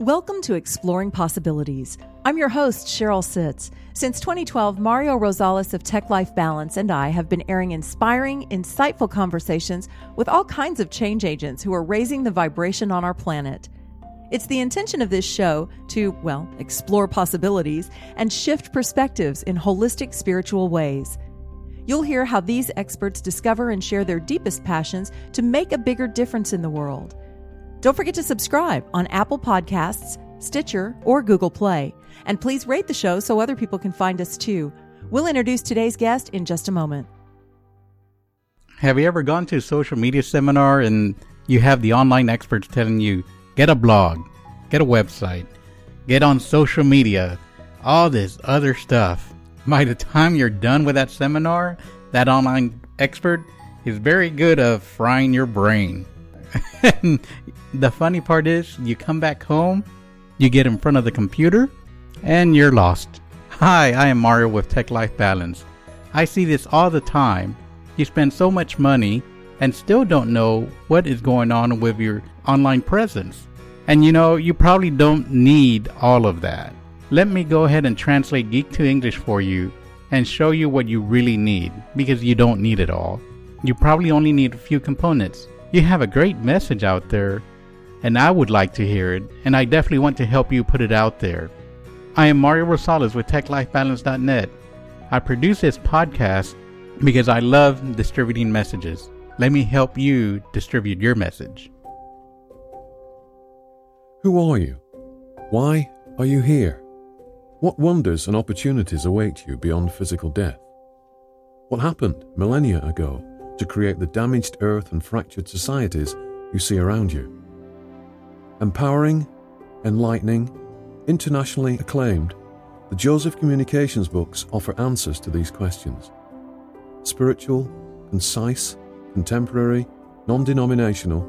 Welcome to Exploring Possibilities. I'm your host, Sheryl Sitts. Since 2012, Mario Rosales of Tech Life Balance and I have been airing inspiring, insightful conversations with all kinds of change agents who are raising the vibration on our planet. It's the intention of this show to, well, explore possibilities and shift perspectives in holistic spiritual ways. You'll hear how these experts discover and share their deepest passions to make a bigger difference in the world. Don't forget to subscribe on Apple Podcasts, Stitcher, or Google Play. And please rate the show so other people can find us too. We'll introduce today's guest in just a moment. Have you ever gone to a social media seminar and you have the online experts telling you, get a blog, get a website, get on social media, all this other stuff? By the time you're done with that seminar, that online expert is very good at frying your brain. the funny part is, you come back home, you get in front of the computer, and you're lost. Hi, I am Mario with Tech Life Balance. I see this all the time. You spend so much money and still don't know what is going on with your online presence. And you know, you probably don't need all of that. Let me go ahead and translate Geek to English for you and show you what you really need because you don't need it all. You probably only need a few components. You have a great message out there, and I would like to hear it, and I definitely want to help you put it out there. I am Mario Rosales with TechLifeBalance.net. I produce this podcast because I love distributing messages. Let me help you distribute your message. Who are you? Why are you here? What wonders and opportunities await you beyond physical death? What happened millennia ago to create the damaged earth and fractured societies you see around you. Empowering, enlightening, internationally acclaimed, the Joseph Communications books offer answers to these questions. Spiritual, concise, contemporary, non denominational,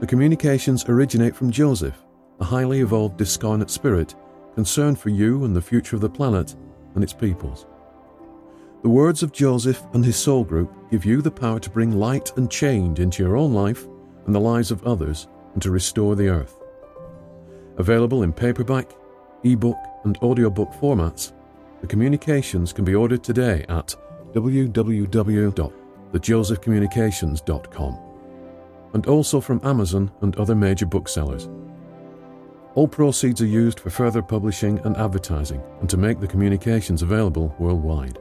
the communications originate from Joseph, a highly evolved discarnate spirit concerned for you and the future of the planet and its peoples. The words of Joseph and his soul group give you the power to bring light and change into your own life and the lives of others and to restore the earth. Available in paperback, ebook, and audiobook formats, the communications can be ordered today at www.thejosephcommunications.com and also from Amazon and other major booksellers. All proceeds are used for further publishing and advertising and to make the communications available worldwide.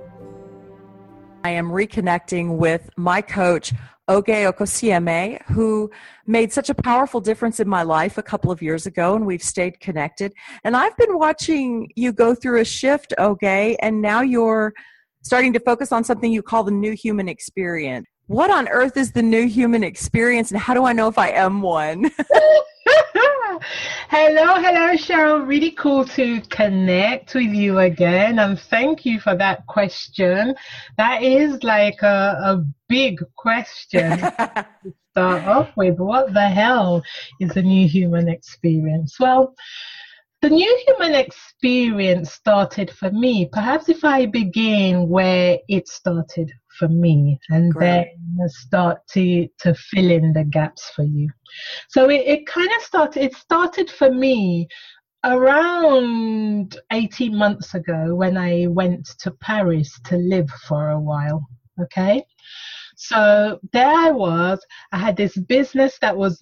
I am reconnecting with my coach, Oge Okosieme, who made such a powerful difference in my life a couple of years ago, and we've stayed connected. And I've been watching you go through a shift, Oge, and now you're starting to focus on something you call the new human experience. What on earth is the new human experience, and how do I know if I am one? hello, hello, Sheryl. Really cool to connect with you again. And thank you for that question. That is like a, a big question to start off with. What the hell is a new human experience? Well, the new human experience started for me. Perhaps if I begin where it started for me and Great. then start to to fill in the gaps for you so it, it kind of started it started for me around 18 months ago when i went to paris to live for a while okay so there i was i had this business that was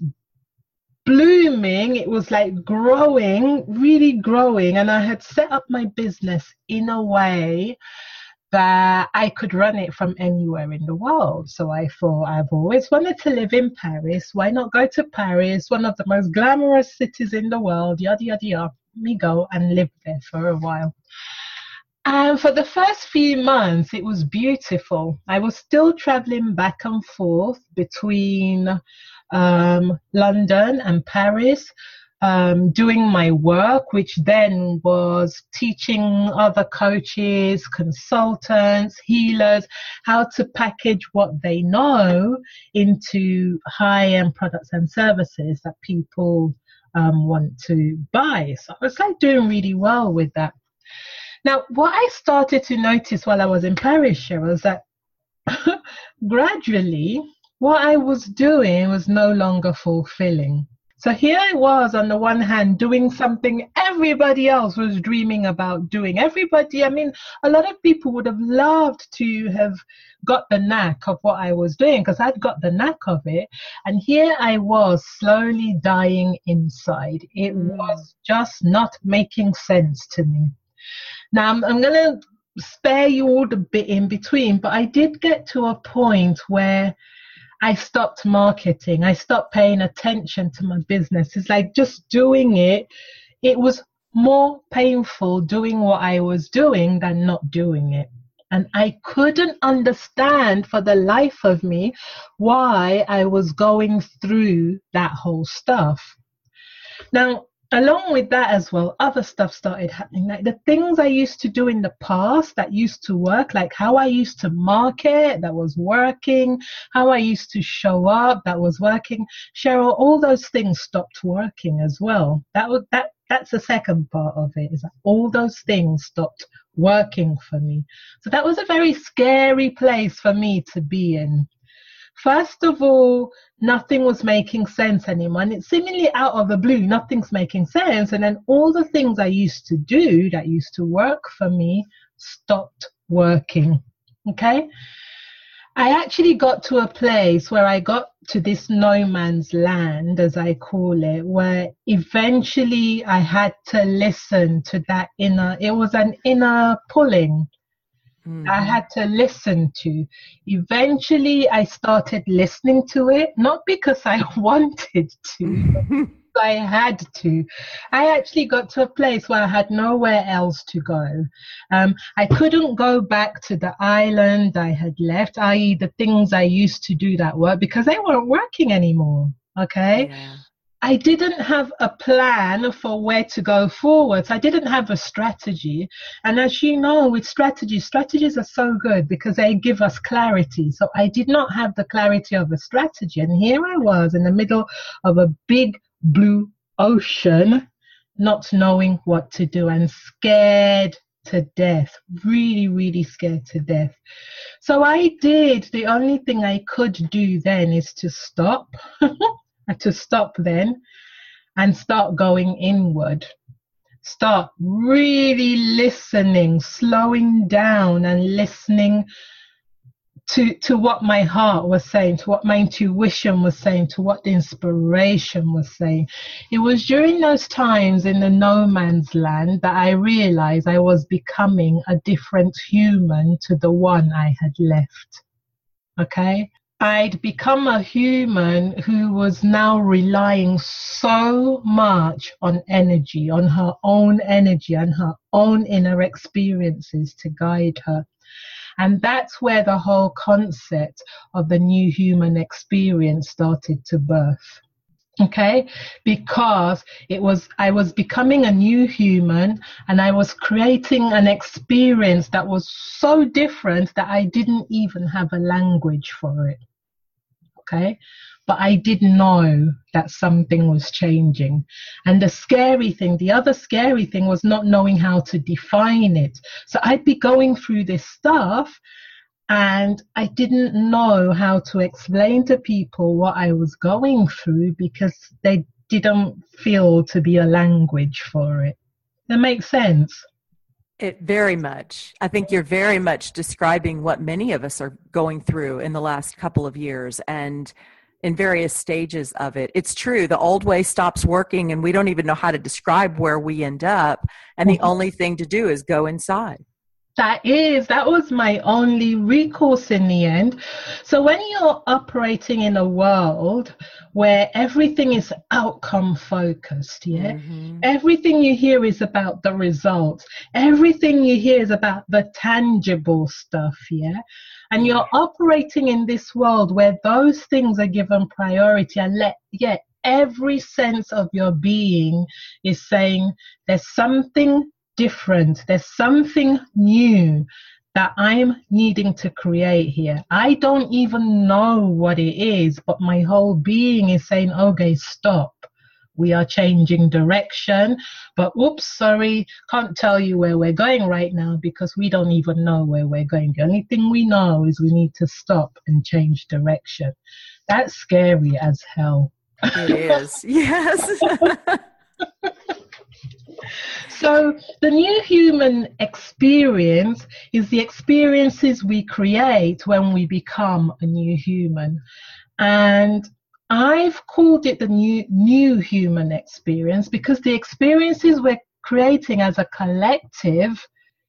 blooming it was like growing really growing and i had set up my business in a way that I could run it from anywhere in the world. So I thought I've always wanted to live in Paris. Why not go to Paris, one of the most glamorous cities in the world? Yada yada yada. Let me go and live there for a while. And for the first few months, it was beautiful. I was still traveling back and forth between um, London and Paris um, doing my work, which then was teaching other coaches, consultants, healers how to package what they know into high end products and services that people um, want to buy. So I was like doing really well with that. Now, what I started to notice while I was in Paris, was that gradually what I was doing was no longer fulfilling So here I was on the one hand doing something everybody else was dreaming about doing. Everybody, I mean, a lot of people would have loved to have got the knack of what I was doing because I'd got the knack of it. And here I was slowly dying inside. It mm. was just not making sense to me. Now I'm, I'm going to spare you all the bit in between, but I did get to a point where I stopped marketing. I stopped paying attention to my business. It's like just doing it. It was more painful doing what I was doing than not doing it. And I couldn't understand for the life of me why I was going through that whole stuff. Now, along with that as well, other stuff started happening. Like the things I used to do in the past that used to work, like how I used to market that was working, how I used to show up that was working. Sheryl, all those things stopped working as well. That was that that's the second part of it is that all those things stopped working for me. So that was a very scary place for me to be in. First of all, nothing was making sense anymore. And it's seemingly out of the blue, nothing's making sense. And then all the things I used to do that used to work for me stopped working. Okay. I actually got to a place where I got to this no man's land, as I call it, where eventually I had to listen to that inner, it was an inner pulling mm. I had to listen to. Eventually, I started listening to it, not because I wanted to. I had to. I actually got to a place where I had nowhere else to go. Um, I couldn't go back to the island I had left, i.e., the things I used to do that work, because they weren't working anymore. Okay. Yeah. I didn't have a plan for where to go forward. I didn't have a strategy. And as you know, with strategies, strategies are so good because they give us clarity. So I did not have the clarity of a strategy. And here I was in the middle of a big blue ocean, not knowing what to do and scared to death, really, really scared to death. So I did. The only thing I could do then is to stop. to stop then and start going inward. Start really listening, slowing down and listening to, to what my heart was saying, to what my intuition was saying, to what the inspiration was saying. It was during those times in the no man's land that I realized I was becoming a different human to the one I had left. Okay? I'd become a human who was now relying so much on energy, on her own energy and her own inner experiences to guide her. And that's where the whole concept of the new human experience started to birth. Okay, because it was, I was becoming a new human and I was creating an experience that was so different that I didn't even have a language for it okay? But I did know that something was changing. And the scary thing, the other scary thing was not knowing how to define it. So I'd be going through this stuff and I didn't know how to explain to people what I was going through because they didn't feel to be a language for it. That makes sense. It very much. I think you're very much describing what many of us are going through in the last couple of years and in various stages of it. It's true, the old way stops working and we don't even know how to describe where we end up. And the mm-hmm. only thing to do is go inside. That is, that was my only recourse in the end. So when you're operating in a world where everything is outcome focused, yeah, mm-hmm. everything you hear is about the results, everything you hear is about the tangible stuff, yeah, and you're operating in this world where those things are given priority and let, yet every sense of your being is saying there's something different. There's something new that I'm needing to create here. I don't even know what it is, but my whole being is saying, okay, stop. We are changing direction, but oops, sorry, can't tell you where we're going right now because we don't even know where we're going. The only thing we know is we need to stop and change direction. That's scary as hell. It is, yes. so, the new human experience is the experiences we create when we become a new human. And I've called it the new new human experience because the experiences we're creating as a collective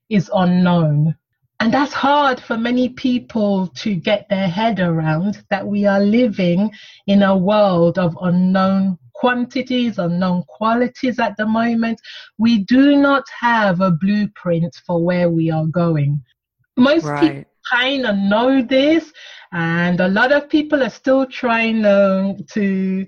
is unknown. And that's hard for many people to get their head around that we are living in a world of unknown quantities, unknown qualities at the moment. We do not have a blueprint for where we are going. Most right. people kind of know this, and a lot of people are still trying um, to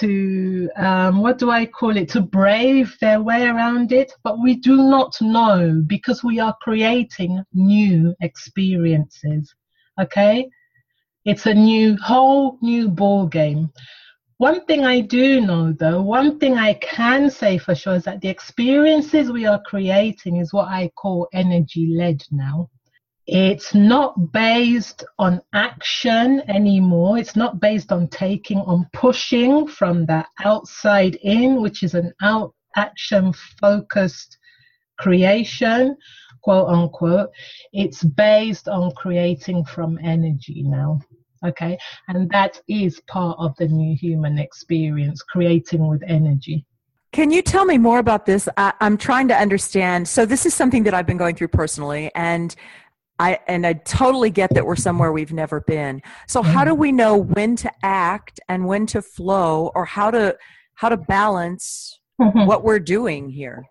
to um, what do I call it to brave their way around it, but we do not know because we are creating new experiences. Okay, it's a new whole new ball game. One thing I do know though, one thing I can say for sure is that the experiences we are creating is what I call energy led now. It's not based on action anymore. It's not based on taking, on pushing from the outside in, which is an out action focused creation, quote unquote. It's based on creating from energy now. Okay. And that is part of the new human experience, creating with energy. Can you tell me more about this? I, am trying to understand. So, this is something that I've been going through personally, and I and I totally get that we're somewhere we've never been. So how do mm. we know when to act and when to flow or how to how to balance mm-hmm. what we're doing here?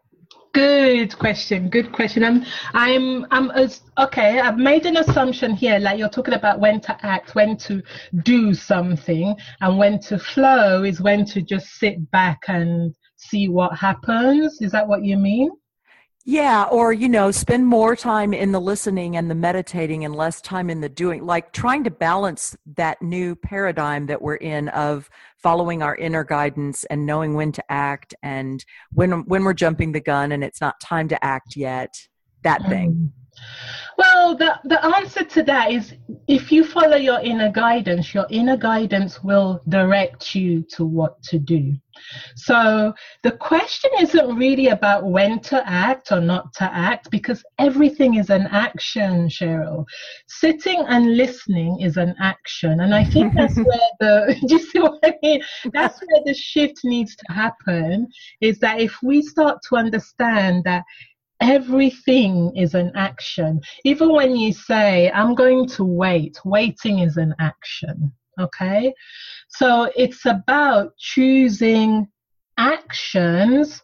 Good question. Good question. I'm I'm I'm as okay, I've made an assumption here like you're talking about when to act, when to do something and when to flow is when to just sit back and see what happens. Is that what you mean? Yeah, or you know, spend more time in the listening and the meditating and less time in the doing, like trying to balance that new paradigm that we're in of following our inner guidance and knowing when to act and when when we're jumping the gun and it's not time to act yet. That thing. Mm. Well, the, the answer to that is if you follow your inner guidance, your inner guidance will direct you to what to do. So the question isn't really about when to act or not to act because everything is an action, Sheryl. Sitting and listening is an action. And I think that's where the, do you see what I mean? That's where the shift needs to happen is that if we start to understand that everything is an action. Even when you say, I'm going to wait, waiting is an action. Okay. So it's about choosing actions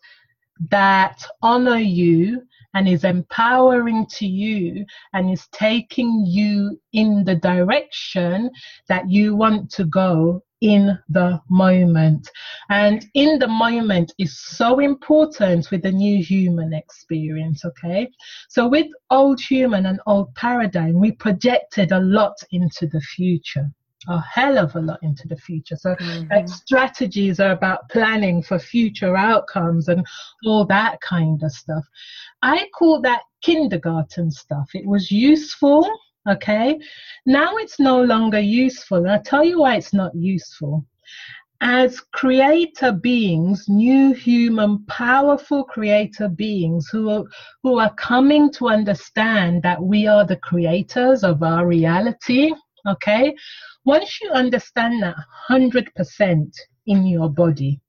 that honor you and is empowering to you and is taking you in the direction that you want to go in the moment. And in the moment is so important with the new human experience, okay? So with old human and old paradigm, we projected a lot into the future. A hell of a lot into the future. So, mm-hmm. like, strategies are about planning for future outcomes and all that kind of stuff. I call that kindergarten stuff. It was useful Okay. Now it's no longer useful. And I'll tell you why it's not useful. As creator beings, new human, powerful creator beings who are, who are coming to understand that we are the creators of our reality. Okay. Once you understand that 100% in your body,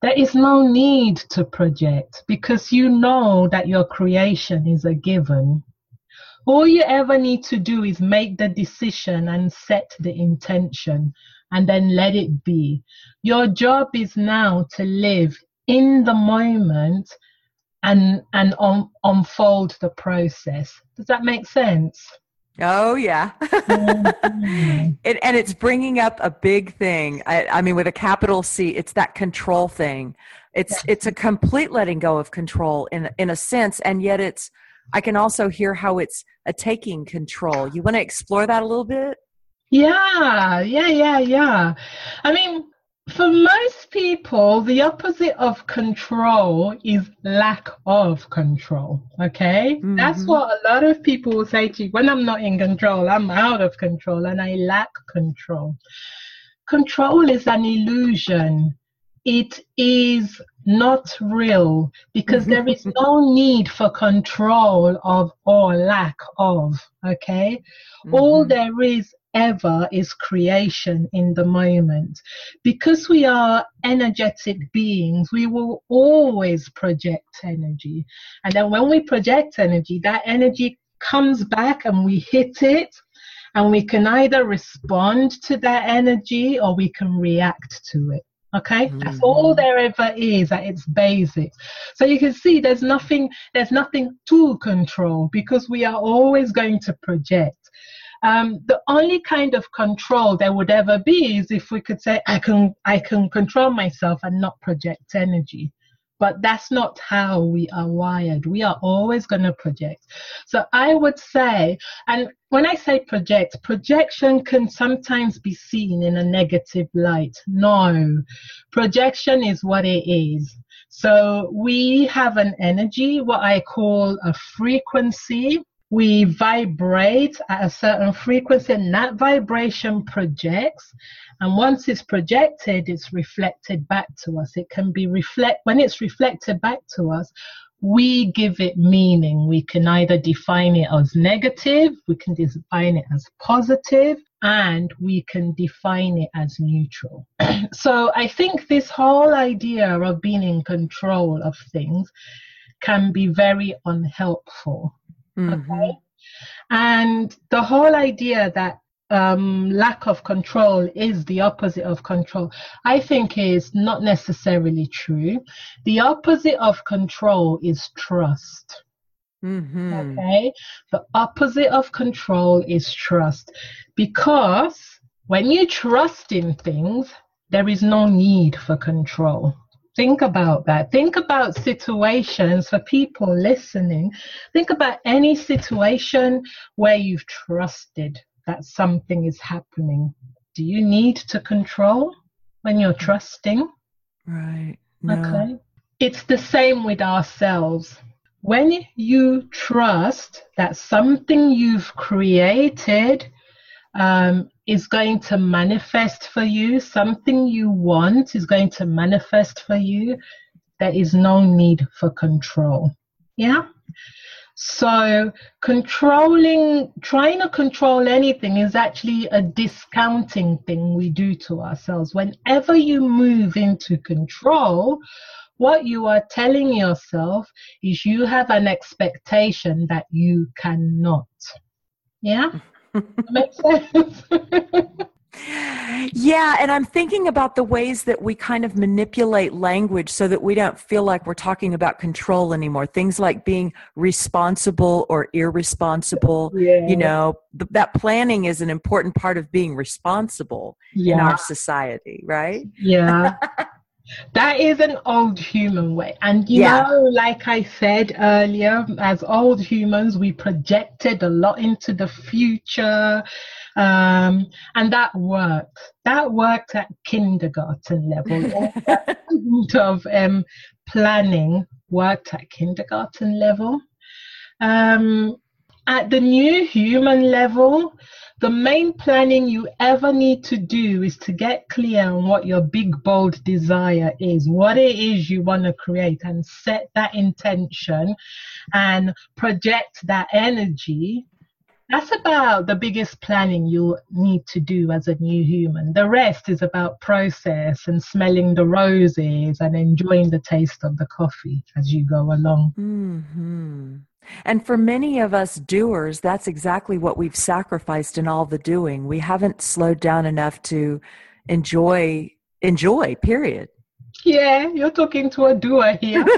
there is no need to project because you know that your creation is a given all you ever need to do is make the decision and set the intention and then let it be. Your job is now to live in the moment and and un- unfold the process. Does that make sense? Oh yeah, mm-hmm. it, and it's bringing up a big thing. I, I, mean, with a capital C, it's that control thing. It's it's a complete letting go of control in in a sense, and yet it's I can also hear how it's a taking control. You want to explore that a little bit? Yeah, yeah, yeah, yeah. I mean, for most people, the opposite of control is lack of control. Okay. Mm-hmm. That's what a lot of people will say to you when I'm not in control, I'm out of control and I lack control. control is an illusion. It is not real because there is no need for control of or lack of. Okay. Mm-hmm. All there is ever is creation in the moment. Because we are energetic beings, we will always project energy. And then when we project energy, that energy comes back and we hit it. And we can either respond to that energy or we can react to it. Okay, mm-hmm. that's all there ever is at its basics. So you can see there's nothing, there's nothing to control because we are always going to project. Um, the only kind of control there would ever be is if we could say, I can, I can control myself and not project energy. But that's not how we are wired. We are always going to project. So I would say, and when I say project, projection can sometimes be seen in a negative light. No, projection is what it is. So we have an energy, what I call a frequency we vibrate at a certain frequency and that vibration projects. And once it's projected it's reflected back to us. It can be reflect when it's reflected back to us we give it meaning. We can either define it as negative we can define it as positive and we can define it as neutral. So i think this whole idea of being in control of things can be very unhelpful Mm-hmm. Okay. And the whole idea that um, lack of control is the opposite of control, I think is not necessarily true. The opposite of control is trust. Mm-hmm. Okay. The opposite of control is trust. Because when you trust in things, there is no need for control. Think about that. Think about situations for people listening. Think about any situation where you've trusted that something is happening. Do you need to control when you're trusting? Right. No. Okay. It's the same with ourselves. When you trust that something you've created um, is going to manifest for you, something you want is going to manifest for you, there is no need for control. Yeah? So, controlling, trying to control anything is actually a discounting thing we do to ourselves. Whenever you move into control, what you are telling yourself is you have an expectation that you cannot. Yeah? Makes sense. yeah, and I'm thinking about the ways that we kind of manipulate language so that we don't feel like we're talking about control anymore. Things like being responsible or irresponsible. Yeah. You know, th- that planning is an important part of being responsible yeah. in our society, right? Yeah. That is an old human way. And you yeah. know, like I said earlier, as old humans, we projected a lot into the future. Um, and that worked. That worked at kindergarten level. of um, planning worked at kindergarten level. Um, at the new human level, the main planning you ever need to do is to get clear on what your big, bold desire is, what it is you want to create, and set that intention and project that energy. That's about the biggest planning you'll need to do as a new human. The rest is about process and smelling the roses and enjoying the taste of the coffee as you go along. Mm-hmm. And for many of us doers, that's exactly what we've sacrificed in all the doing. We haven't slowed down enough to enjoy enjoy, period. Yeah, you're talking to a doer here.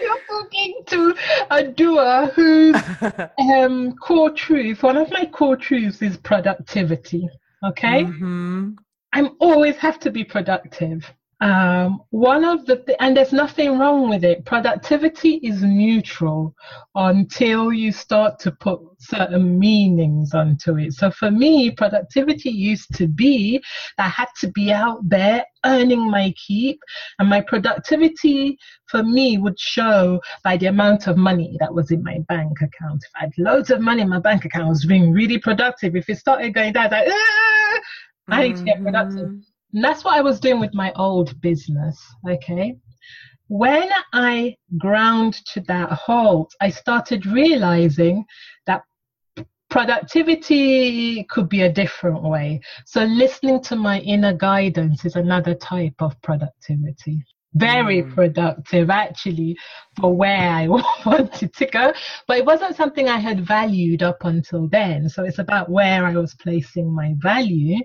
You're talking to a doer whose um, core truth, one of my core truths is productivity. Okay? Mm-hmm. I'm always have to be productive. Um, one of the th- and there's nothing wrong with it. Productivity is neutral until you start to put certain meanings onto it. So for me productivity used to be i had to be out there earning my keep and my productivity for me would show by the amount of money that was in my bank account. If i had loads of money in my bank account i was being really productive. If it started going down like ah! i need to get productive. Mm-hmm. And that's what I was doing with my old business. Okay. When I ground to that halt, I started realizing that productivity could be a different way. So listening to my inner guidance is another type of productivity. Very mm. productive actually for where I wanted to go. But it wasn't something I had valued up until then. So it's about where I was placing my value.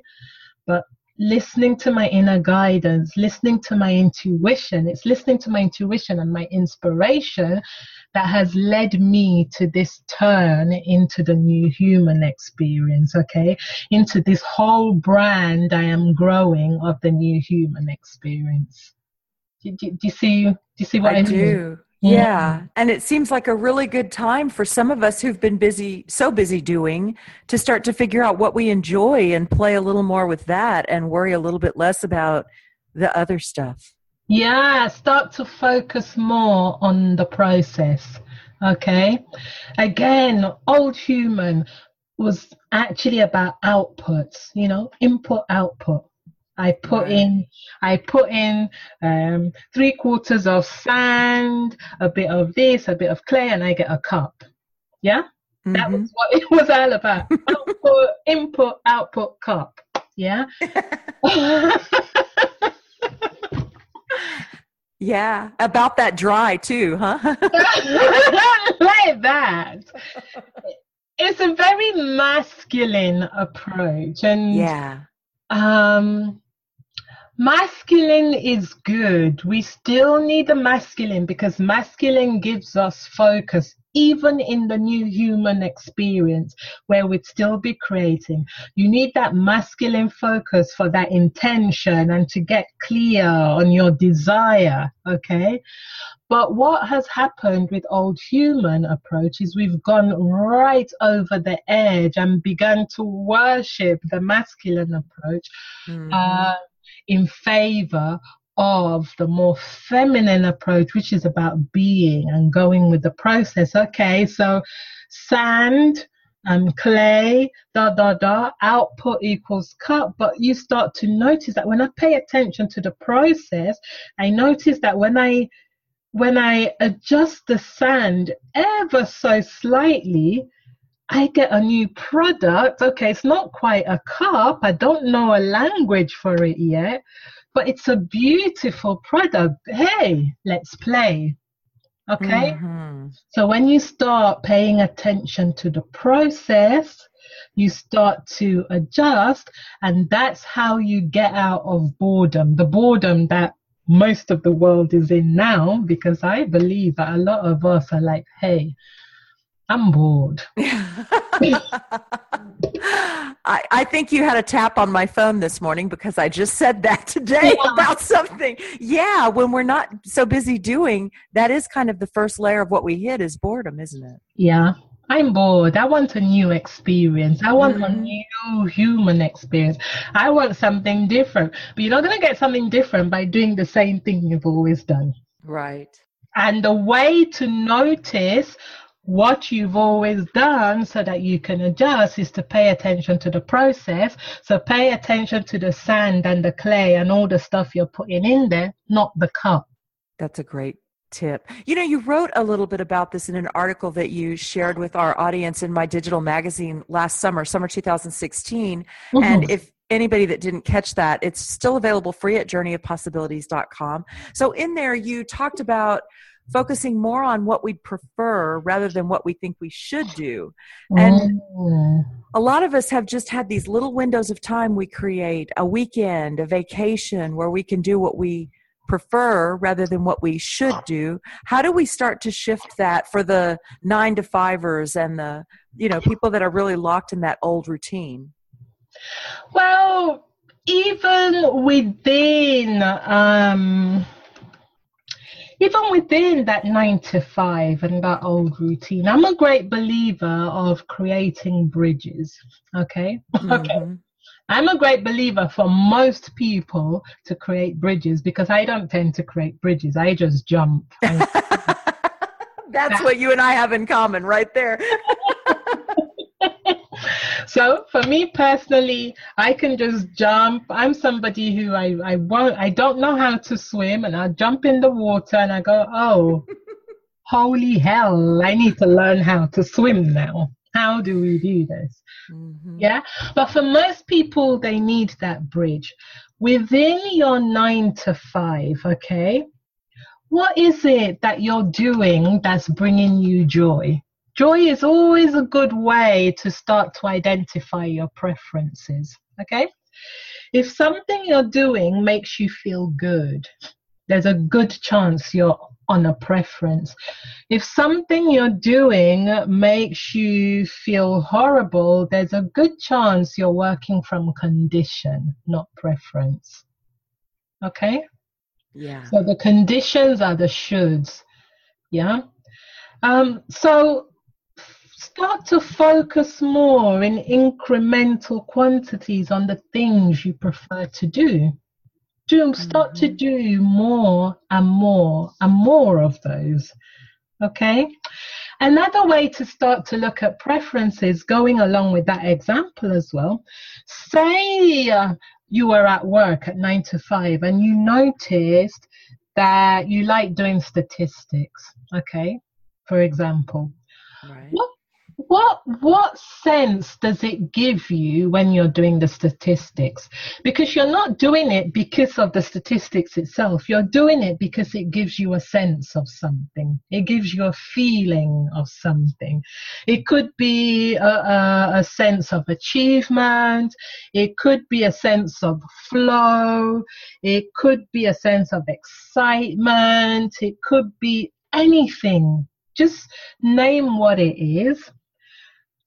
But listening to my inner guidance, listening to my intuition. It's listening to my intuition and my inspiration that has led me to this turn into the new human experience, okay? Into this whole brand I am growing of the new human experience. Do, do, do you see? Do you see what I, I do? Yeah. And it seems like a really good time for some of us who've been busy, so busy doing, to start to figure out what we enjoy and play a little more with that and worry a little bit less about the other stuff. Yeah, start to focus more on the process. Okay. Again, old human was actually about outputs, you know, input, output. I put in I put in um, three quarters of sand, a bit of this, a bit of clay, and I get a cup. Yeah, mm-hmm. that was what it was all about. output, input, output, cup. Yeah. yeah, about that dry too, huh? like that. It's a very masculine approach, and yeah. Um, masculine is good. We still need the masculine because masculine gives us focus, even in the new human experience where we'd still be creating. You need that masculine focus for that intention and to get clear on your desire. Okay. But what has happened with old human approach is we've gone right over the edge and begun to worship the masculine approach. Mm-hmm. Uh, in favor of the more feminine approach, which is about being and going with the process. Okay, so sand, um, clay, da da da, output equals cup. But you start to notice that when I pay attention to the process, I notice that when I when I adjust the sand ever so slightly, I get a new product. Okay, it's not quite a cup. I don't know a language for it yet, but it's a beautiful product. Hey, let's play. Okay? Mm-hmm. So when you start paying attention to the process, you start to adjust, and that's how you get out of boredom. The boredom that most of the world is in now, because I believe that a lot of us are like, hey, I'm bored. I, I, think you had a tap on my phone this morning because I just said that today yeah. about something. Yeah, when we're not so busy doing, that is kind of the first layer of what we hit is boredom, isn't it? Yeah. I'm bored. I want a new experience. I want mm-hmm. a new human experience. I want something different. But you're not going to get something different by doing the same thing you've always done. Right. And the way to notice what you've always done so that you can adjust is to pay attention to the process. So pay attention to the sand and the clay and all the stuff you're putting in there, not the cup. That's a great tip. You know, you wrote a little bit about this in an article that you shared with our audience in my digital magazine last summer, summer 2016. Mm-hmm. And if anybody that didn't catch that, it's still available free at journeyofpossibilities.com. So in there, you talked about focusing more on what we'd prefer rather than what we think we should do. And mm. a lot of us have just had these little windows of time we create a weekend, a vacation where we can do what we prefer rather than what we should do how do we start to shift that for the nine to fivers and the you know people that are really locked in that old routine well even within um, even within that nine to five and that old routine, I'm a great believer of creating bridges. Okay. Mm-hmm. Okay. I'm a great believer for most people to create bridges because I don't tend to create bridges. I just jump. That's what you and I have in common right there. so for me personally, I can just jump. I'm somebody who I, I won't I don't know how to swim and I jump in the water and I go, Oh, holy hell, I need to learn how to swim now. How do we do this? Mm-hmm. Yeah. But for most people they need that bridge. Within your nine to five, okay, what is it that you're doing that's bringing you joy? Joy is always a good way to start to identify your preferences. Okay? If something you're doing makes you feel good, there's a good chance you're on a preference. If something you're doing makes you feel horrible, there's a good chance you're working from condition, not preference. Okay? Yeah. So the conditions are the shoulds. Yeah. Um, so start to focus more in incremental quantities on the things you prefer to do. Do start mm-hmm. to do more and more and more of those. Okay. Another way to start to look at preferences, going along with that example as well. Say uh, you were at work at nine to five and you noticed that you like doing statistics. Okay. For example, right. what what what sense does it give you when you're doing the statistics? Because you're not doing it because of the statistics itself. You're doing it because it gives you a sense of something. It gives you a feeling of something. It could be a, a, a sense of achievement. It could be a sense of flow. It could be a sense of excitement. It could be anything. Just name what it is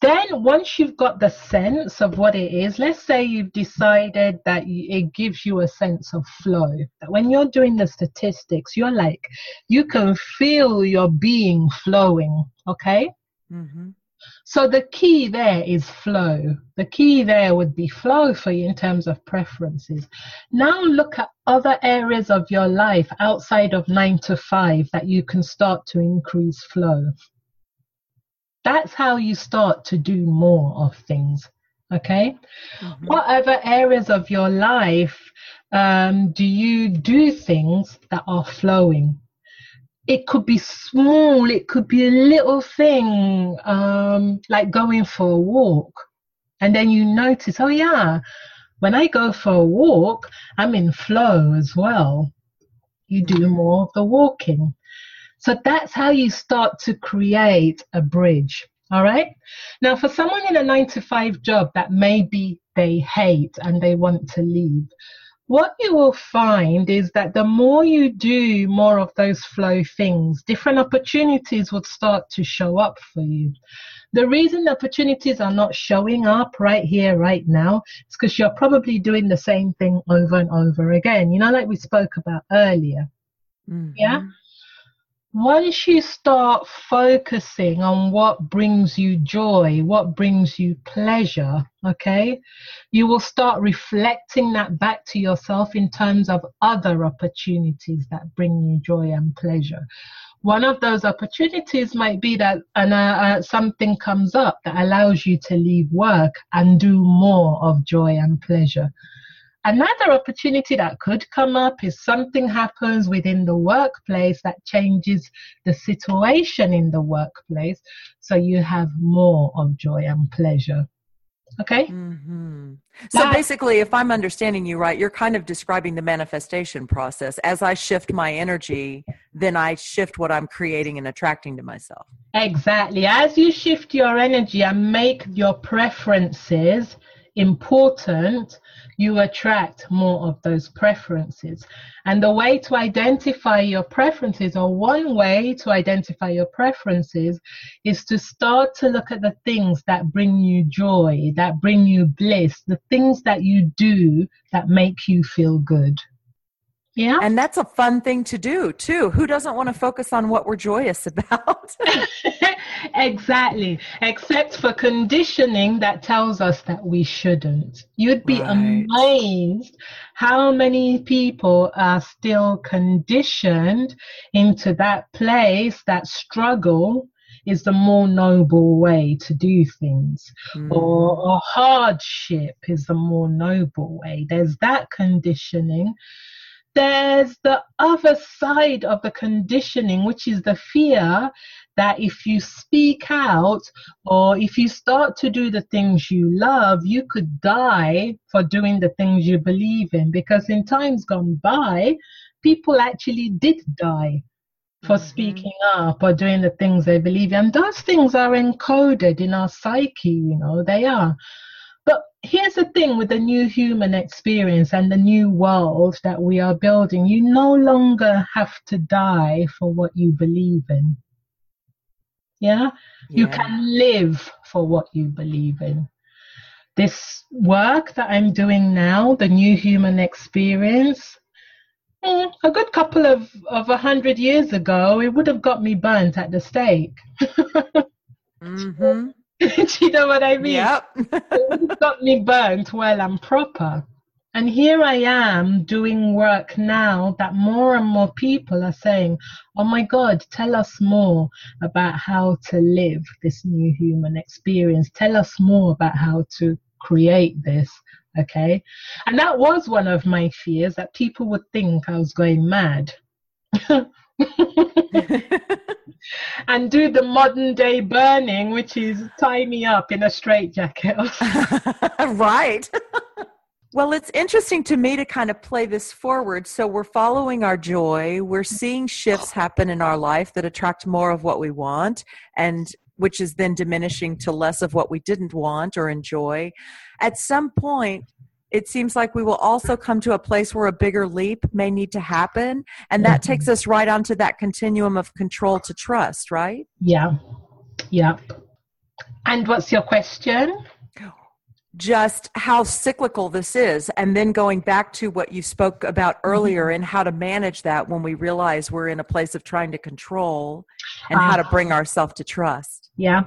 then once you've got the sense of what it is let's say you've decided that it gives you a sense of flow. That when you're doing the statistics you're like you can feel your being flowing okay? Mm-hmm. so the key there is flow. The key there would be flow for you in terms of preferences. Now look at other areas of your life outside of nine to five that you can start to increase flow that's how you start to do more of things. Okay. Mm-hmm. What other areas of your life um, do you do things that are flowing? It could be small, it could be a little thing um, like going for a walk. And then you notice, oh, yeah, when I go for a walk, I'm in flow as well. You do mm-hmm. more of the walking. So that's how you start to create a bridge. All right. Now, for someone in a nine to five job that maybe they hate and they want to leave, what you will find is that the more you do more of those flow things, different opportunities will start to show up for you. The reason opportunities are not showing up right here, right now, is because you're probably doing the same thing over and over again. You know, like we spoke about earlier. Mm-hmm. Yeah once you start focusing on what brings you joy, what brings you pleasure, okay, you will start reflecting that back to yourself in terms of other opportunities that bring you joy and pleasure. One of those opportunities might be that uh, uh, something comes up that allows you to leave work and do more of joy and pleasure. Another opportunity that could come up is something happens within the workplace that changes the situation in the workplace. So you have more of joy and pleasure. Okay? Mm-hmm. So that, basically, if I'm understanding you right, you're kind of describing the manifestation process. As I shift my energy, then I shift what I'm creating and attracting to myself. Exactly. As you shift your energy and make your preferences important, you attract more of those preferences. And the way to identify your preferences, or one way to identify your preferences, is to start to look at the things that bring you joy, that bring you bliss, the things that you do that make you feel good. Yeah. And that's a fun thing to do too. Who doesn't want to focus on what we're joyous about? exactly. Except for conditioning that tells us that we shouldn't. You'd be right. amazed how many people are still conditioned into that place, that struggle is the more noble way to do things, mm. or, or hardship is the more noble way. There's that conditioning there's the other side of the conditioning, which is the fear that if you speak out or if you start to do the things you love, you could die for doing the things you believe in. Because in times gone by, people actually did die for mm-hmm. speaking up or doing the things they believe in. And those things are encoded in our psyche, you know, they are. Here's the thing with the new human experience and the new world that we are building you no longer have to die for what you believe in. Yeah? yeah? You can live for what you believe in. This work that I'm doing now, the new human experience, mm, a good couple of, of a hundred years ago, it would have got me burnt at the stake. mm-hmm. Do you know what I mean? Yep. it got me burnt well and proper. And here I am doing work now that more and more people are saying, Oh my God, tell us more about how to live this new human experience. Tell us more about how to create this. Okay. And that was one of my fears that people would think I was going mad. and do the modern day burning, which is tie me up in a straitjacket. right. Well, it's interesting to me to kind of play this forward. So we're following our joy. We're seeing shifts happen in our life that attract more of what we want and which is then diminishing to less of what we didn't want or enjoy. At some point, it seems like we will also come to a place where a bigger leap may need to happen. And that mm-hmm. takes us right onto that continuum of control to trust, right? Yeah. Yeah. And what's your question? Just how cyclical this is. And then going back to what you spoke about earlier mm-hmm. and how to manage that when we realize we're in a place of trying to control and uh, how to ah. bring ourselves to trust. Yeah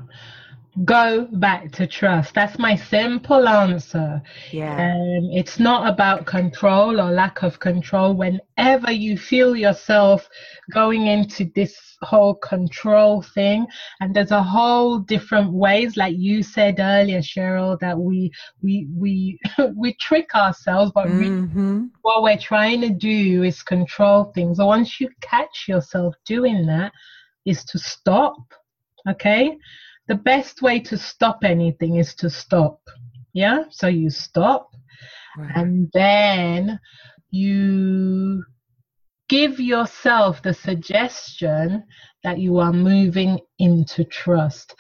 go back to trust. That's my simple answer. Yeah. Um, it's not about control or lack of control. Whenever you feel yourself going into this whole control thing, and there's a whole different ways, like you said earlier, Sheryl, that we we we we trick ourselves, but mm-hmm. what we're trying to do is control things. So once you catch yourself doing that, is to stop. Okay the best way to stop anything is to stop. Yeah. So you stop right. and then you give yourself the suggestion that you are moving into trust.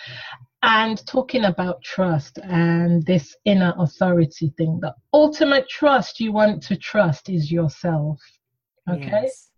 And talking about trust and this inner authority thing, the ultimate trust you want to trust is yourself. Okay? Yes.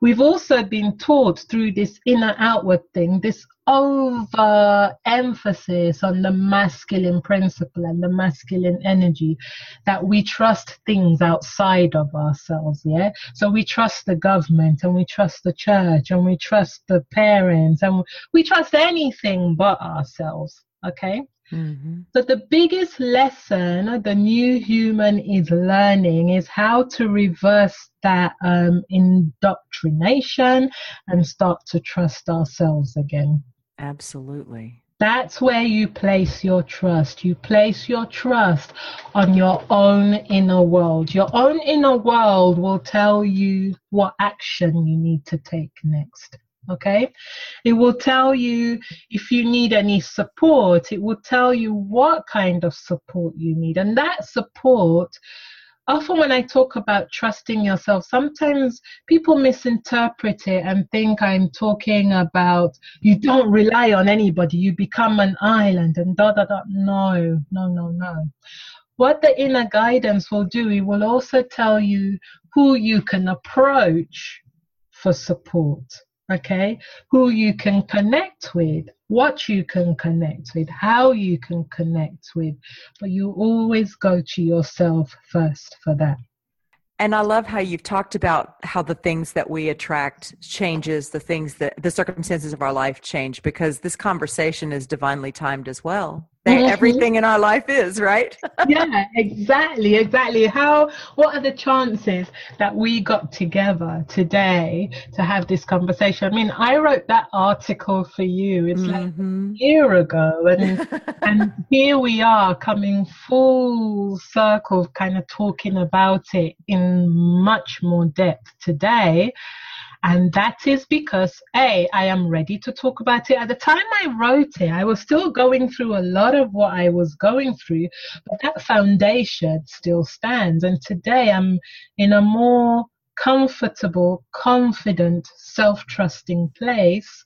We've also been taught through this inner outward thing, this over emphasis on the masculine principle and the masculine energy that we trust things outside of ourselves yeah? So we trust the government and we trust the church and we trust the parents and we trust anything but ourselves okay Mm-hmm. So the biggest lesson the new human is learning is how to reverse that um, indoctrination and start to trust ourselves again. Absolutely. That's where you place your trust. You place your trust on your own inner world. Your own inner world will tell you what action you need to take next. Okay. It will tell you if you need any support. It will tell you what kind of support you need. And that support often when I talk about trusting yourself, sometimes people misinterpret it and think I'm talking about you don't rely on anybody, you become an island and da da da. No, no, no, no. what the inner guidance will do, it will also tell you who you can approach for support, okay? Who you can connect with, what you can connect with, how you can connect with. But you always go to yourself first for that. And I love how you've talked about how the things that we attract changes, the things that the circumstances of our life change because this conversation is divinely timed as well. Mm-hmm. Everything in our life is, right? yeah, exactly, exactly. How what are the chances that we got together today to have this conversation? I mean, I wrote that article for you. It's mm-hmm. like a year ago and and here we are coming full circle kind of talking about it in much more depth today. And that is because, A, I am ready to talk about it. At the time I wrote it, I was still going through a lot of what I was going through, but that foundation still stands. And today I'm in a more comfortable, confident, self trusting place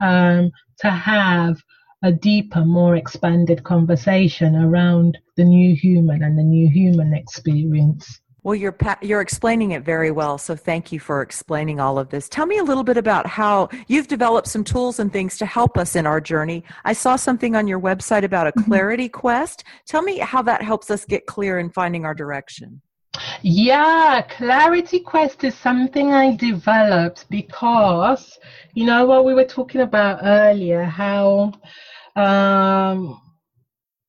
um, to have a deeper, more expanded conversation around the new human and the new human experience. Well, you're you're explaining it very well, so thank you for explaining all of this. Tell me a little bit about how you've developed some tools and things to help us in our journey. I saw something on your website about a mm-hmm. clarity quest. Tell me how that helps us get clear in finding our direction. Yeah, Clarity Quest is something I developed because, you know, what we were talking about earlier, how um,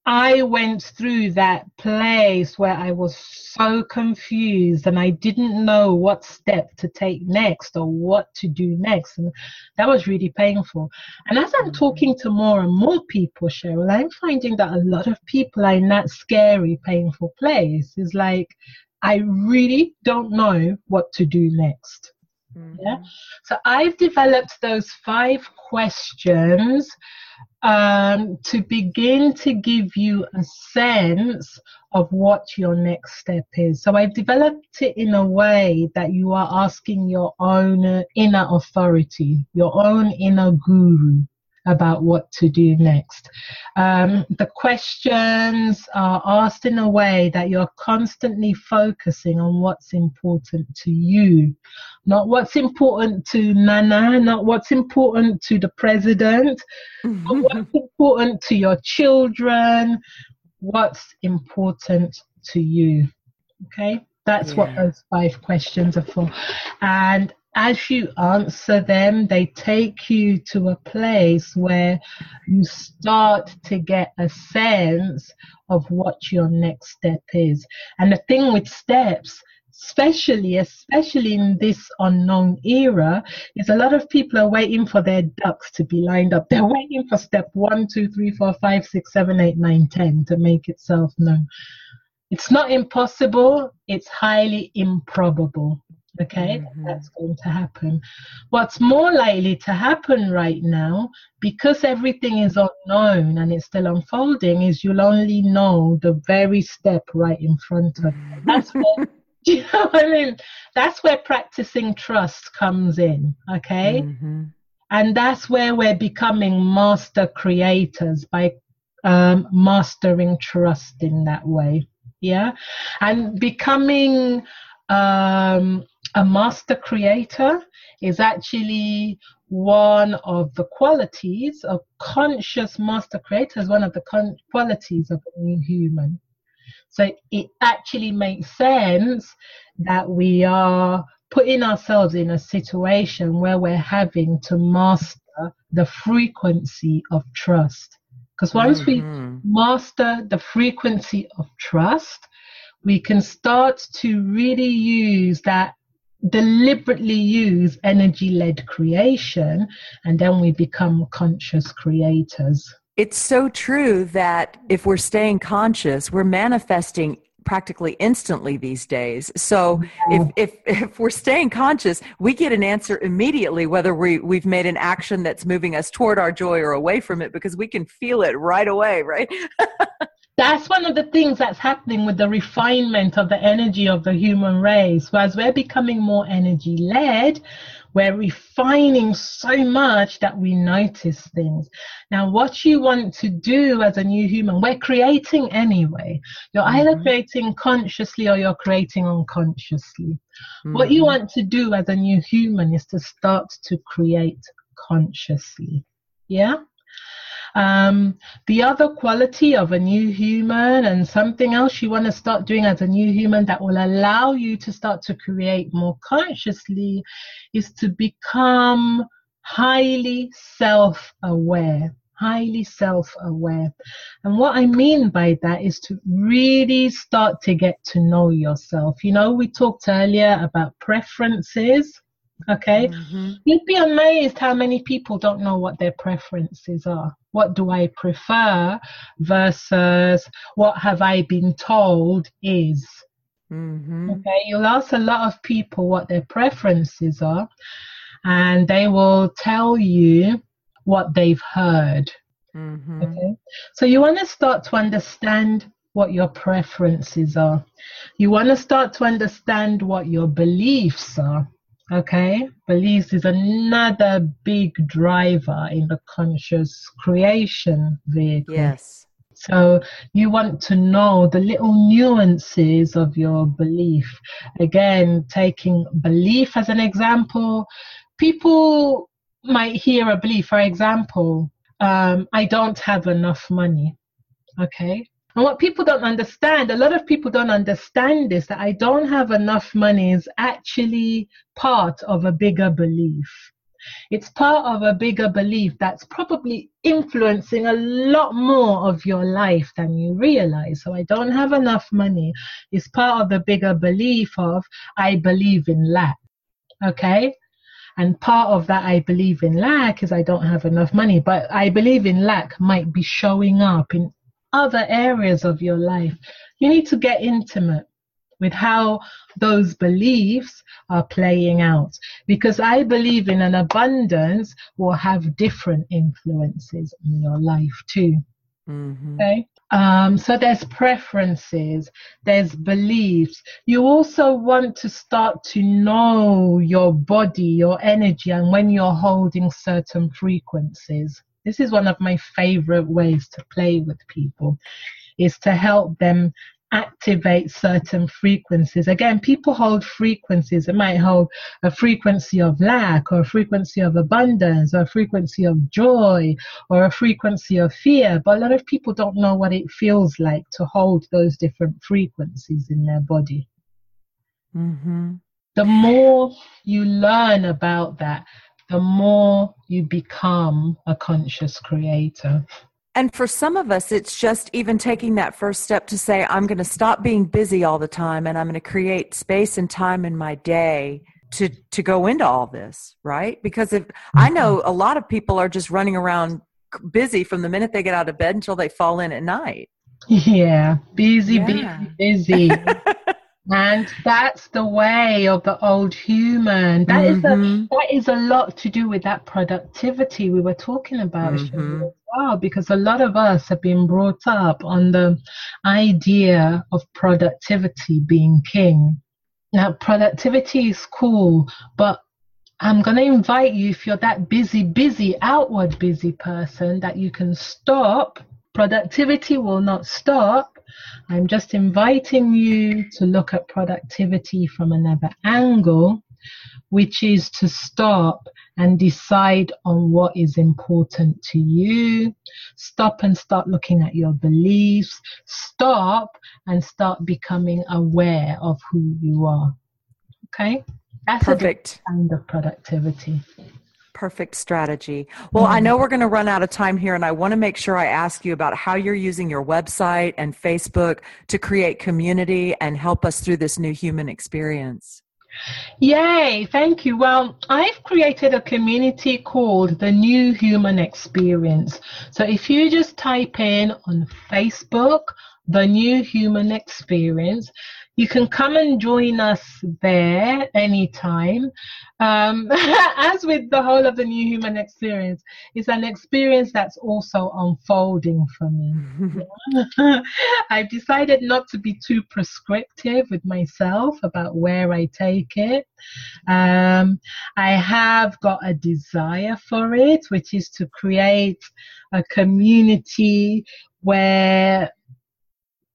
I went through that place where I was so confused and I didn't know what step to take next or what to do next. And that was really painful. And as I'm talking to more and more people, Sheryl, I'm finding that a lot of people are in that scary, painful place. It's like, I really don't know what to do next. Mm-hmm. Yeah. So I've developed those five questions um, to begin to give you a sense of what your next step is. So I've developed it in a way that you are asking your own inner authority, your own inner guru about what to do next. Um, the questions are asked in a way that you're constantly focusing on what's important to you, not what's important to Nana, not what's important to the president, but what's important to your children, what's important to you. Okay? That's yeah. what those five questions are for. And as you answer them, they take you to a place where you start to get a sense of what your next step is. And the thing with steps, especially especially in this unknown era is a lot of people are waiting for their ducks to be lined up. They're waiting for step one two three four five six seven eight nine ten to make itself known. It's not impossible. It's highly improbable Okay, mm-hmm. that's going to happen. What's more likely to happen right now, because everything is unknown and it's still unfolding, is you'll only know the very step right in front of you. That's where, you know what I mean? That's where practicing trust comes in. Okay, mm-hmm. and that's where we're becoming master creators by um, mastering trust in that way. Yeah, and becoming um, a master creator is actually one of the qualities of conscious master creator is one of the con- qualities of a new human. So it actually makes sense that we are putting ourselves in a situation where we're having to master the frequency of trust. Because once mm-hmm. we master the frequency of trust, we can start to really use that deliberately use energy led creation and then we become conscious creators. It's so true that if we're staying conscious, we're manifesting practically instantly these days. So if, if, if we're staying conscious, we get an answer immediately whether we, we've made an action that's moving us toward our joy or away from it because we can feel it right away, right? that's one of the things that's happening with the refinement of the energy of the human race. So as we're becoming more energy led, We're refining so much that we notice things. Now, what you want to do as a new human, we're creating anyway. You're mm-hmm. either creating consciously or you're creating unconsciously. Mm-hmm. What you mm-hmm. want to do as a new human is to start to create consciously. Yeah? Um, the other quality of a new human and something else you want to start doing as a new human that will allow you to start to create more consciously is to become highly self aware. Highly self aware. And what I mean by that is to really start to get to know yourself. You know, we talked earlier about preferences Okay. Mm-hmm. You'd be amazed how many people don't know what their preferences are. What do I prefer versus what have I been told is. Mm-hmm. Okay. You'll ask a lot of people what their preferences are, and they will tell you what they've heard. Mm-hmm. Okay. So you want to start to understand what your preferences are. You want to start to understand what your beliefs are. Okay, beliefs is another big driver in the conscious creation vehicle. Yes. So you want to know the little nuances of your belief. Again, taking belief as an example, people might hear a belief, for example, um, I don't have enough money. Okay. And what people don't understand, a lot of people don't understand this, that I don't have enough money is actually part of a bigger belief. It's part of a bigger belief that's probably influencing a lot more of your life than you realize. So I don't have enough money is part of the bigger belief of I believe in lack. Okay? And part of that I believe in lack is I don't have enough money. But I believe in lack might be showing up in other areas of your life. You need to get intimate with how those beliefs are playing out because I believe in an abundance will have different influences in your life too. Mm-hmm. Okay. Um, so there's preferences, there's beliefs. You also want to start to know your body, your energy, and when you're holding certain frequencies. This is one of my favorite ways to play with people is to help them activate certain frequencies. Again, people hold frequencies. It might hold a frequency of lack or a frequency of abundance or a frequency of joy or a frequency of fear. But a lot of people don't know what it feels like to hold those different frequencies in their body. Mm-hmm. The more you learn about that, the more you become a conscious creator. And for some of us, it's just even taking that first step to say, I'm going to stop being busy all the time and I'm going to create space and time in my day to, to go into all this, right? Because if I mm-hmm. know a lot of people are just running around busy from the minute they get out of bed until they fall in at night. Yeah, busy, yeah. busy, busy. and that's the way of the old human That mm-hmm. is a, that is a lot to do with that productivity we were talking about mm-hmm. as well because a lot of us have been brought up on the idea of productivity being king now productivity is cool but I'm going to invite you, if you're that busy, busy, outward busy person, that you can stop. Productivity will not stop I'm just inviting you to look at productivity from another angle, which is to stop and decide on what is important to you. Stop and start looking at your beliefs. Stop and start becoming aware of who you are. Okay? That's Perfect. a kind of productivity perfect strategy. Well, I know we're going to run out of time here, and I want to make sure I ask you about how you're using your website and Facebook to create community and help us through this new human experience. Yay, thank you. Well, I've created a community called the New Human Experience. So if you just type in on Facebook, the New Human Experience, you can come and join us there anytime. Um, as with the whole of the new human experience, it's an experience that's also unfolding for me. I've decided not to be too prescriptive with myself about where I take it. Um, I have got a desire for it, which is to create a community where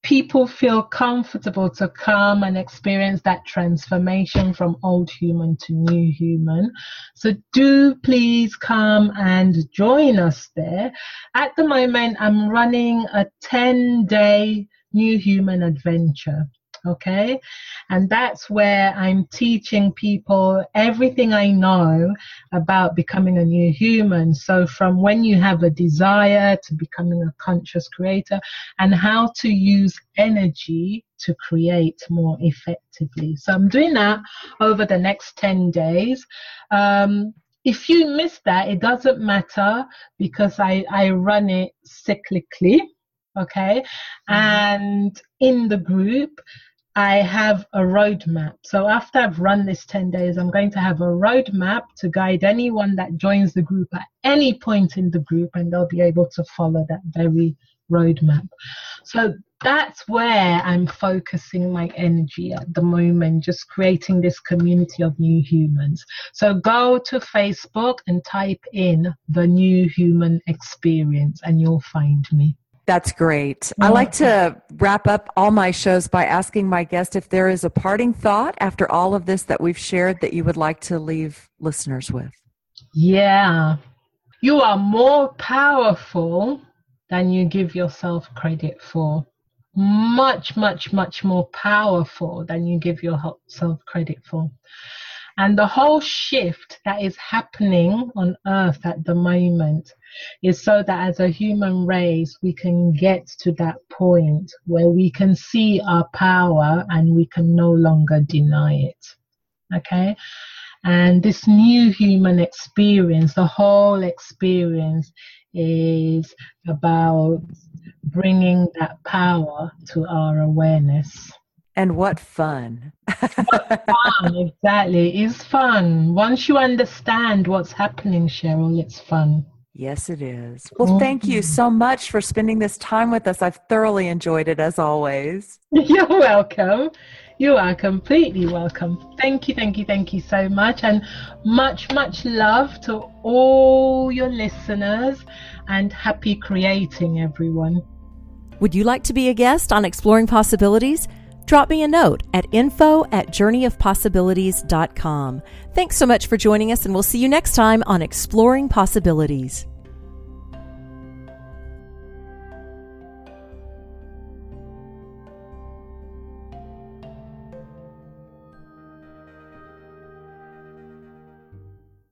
people feel comfortable to come and experience that transformation from old human to new human. So do please come and join us there. At the moment, I'm running a 10 day new human adventure. Okay. And that's where I'm teaching people everything I know about becoming a new human. So from when you have a desire to becoming a conscious creator and how to use energy to create more effectively. So I'm doing that over the next 10 days. Um, if you miss that, it doesn't matter because I, I run it cyclically okay mm-hmm. and in the group I have a roadmap. So after I've run this 10 days, I'm going to have a roadmap to guide anyone that joins the group at any point in the group, and they'll be able to follow that very roadmap. So that's where I'm focusing my energy at the moment, just creating this community of new humans. So go to Facebook and type in the new human experience, and you'll find me. That's great. I mm-hmm. like to wrap up all my shows by asking my guest if there is a parting thought after all of this that we've shared that you would like to leave listeners with. Yeah. You are more powerful than you give yourself credit for. Much, much, much more powerful than you give yourself credit for. And the whole shift that is happening on earth at the moment is so that as a human race, we can get to that point where we can see our power and we can no longer deny it. Okay? And this new human experience, the whole experience is about bringing that power to our awareness. And what fun. what fun, exactly. It's fun. Once you understand what's happening, Sheryl, it's fun. Yes, it is. Well, thank you mm-hmm. so much for spending this time with us. I've thoroughly enjoyed it as always. You're welcome. You are completely welcome. Thank you, thank you, thank you so much. And much, much love to all your listeners and happy creating, everyone. Would you like to be a guest on Exploring Possibilities? Drop me a note at info at journeyofpossibilities.com. Thanks so much for joining us, and we'll see you next time on Exploring Possibilities.